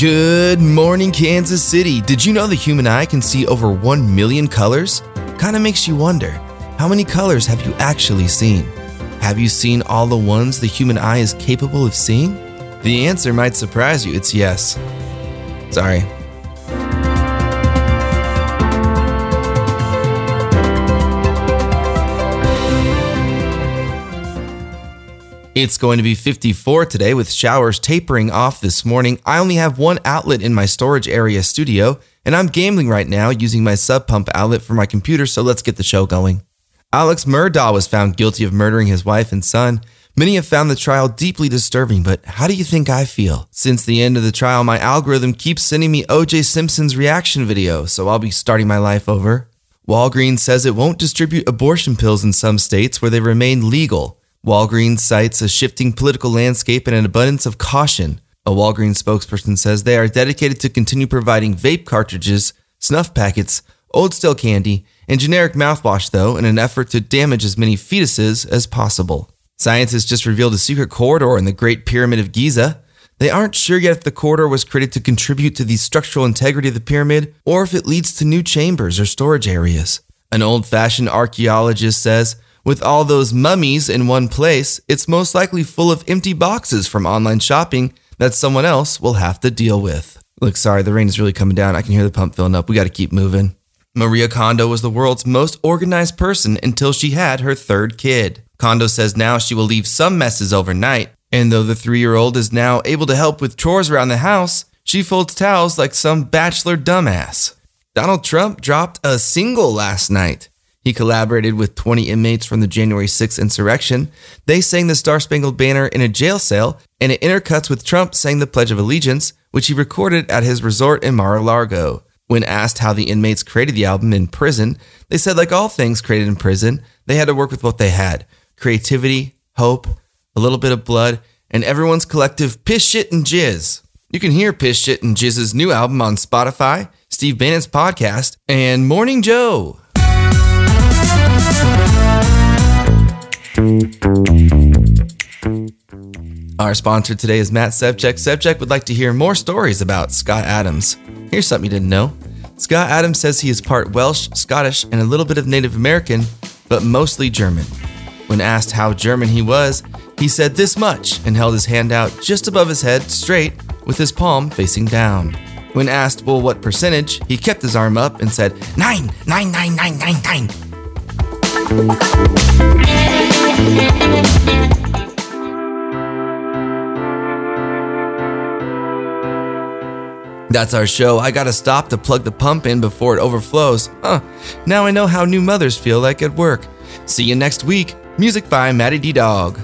Good morning, Kansas City. Did you know the human eye can see over 1 million colors? Kinda makes you wonder how many colors have you actually seen? Have you seen all the ones the human eye is capable of seeing? The answer might surprise you. It's yes. Sorry. It's going to be 54 today with showers tapering off this morning. I only have one outlet in my storage area studio, and I'm gambling right now using my sump pump outlet for my computer, so let's get the show going. Alex Murdaugh was found guilty of murdering his wife and son. Many have found the trial deeply disturbing, but how do you think I feel? Since the end of the trial, my algorithm keeps sending me OJ Simpson's reaction video, so I'll be starting my life over. Walgreens says it won't distribute abortion pills in some states where they remain legal. Walgreens cites a shifting political landscape and an abundance of caution. A Walgreens spokesperson says they are dedicated to continue providing vape cartridges, snuff packets, old stale candy, and generic mouthwash, though, in an effort to damage as many fetuses as possible. Scientists just revealed a secret corridor in the Great Pyramid of Giza. They aren't sure yet if the corridor was created to contribute to the structural integrity of the pyramid or if it leads to new chambers or storage areas. An old fashioned archaeologist says, with all those mummies in one place, it's most likely full of empty boxes from online shopping that someone else will have to deal with. Look, sorry, the rain is really coming down. I can hear the pump filling up. We got to keep moving. Marie Kondo was the world's most organized person until she had her third kid. Kondo says now she will leave some messes overnight, and though the three year old is now able to help with chores around the house, she folds towels like some bachelor dumbass. Donald Trump dropped a single last night. He collaborated with 20 inmates from the January 6th insurrection. They sang the Star Spangled Banner in a jail cell, and it intercuts with Trump saying the Pledge of Allegiance, which he recorded at his resort in Mar a Largo. When asked how the inmates created the album in prison, they said, like all things created in prison, they had to work with what they had creativity, hope, a little bit of blood, and everyone's collective piss, shit, and jizz. You can hear Piss, Shit, and Jizz's new album on Spotify, Steve Bannon's podcast, and Morning Joe. Our sponsor today is Matt Sevchek. Sevchek would like to hear more stories about Scott Adams. Here's something you didn't know. Scott Adams says he is part Welsh, Scottish, and a little bit of Native American, but mostly German. When asked how German he was, he said this much and held his hand out just above his head straight with his palm facing down. When asked, well, what percentage, he kept his arm up and said, nine, nine, nine, nine, nine, nine. That's our show. I gotta stop to plug the pump in before it overflows. Huh. Now I know how new mothers feel like at work. See you next week. Music by Maddie D Dog.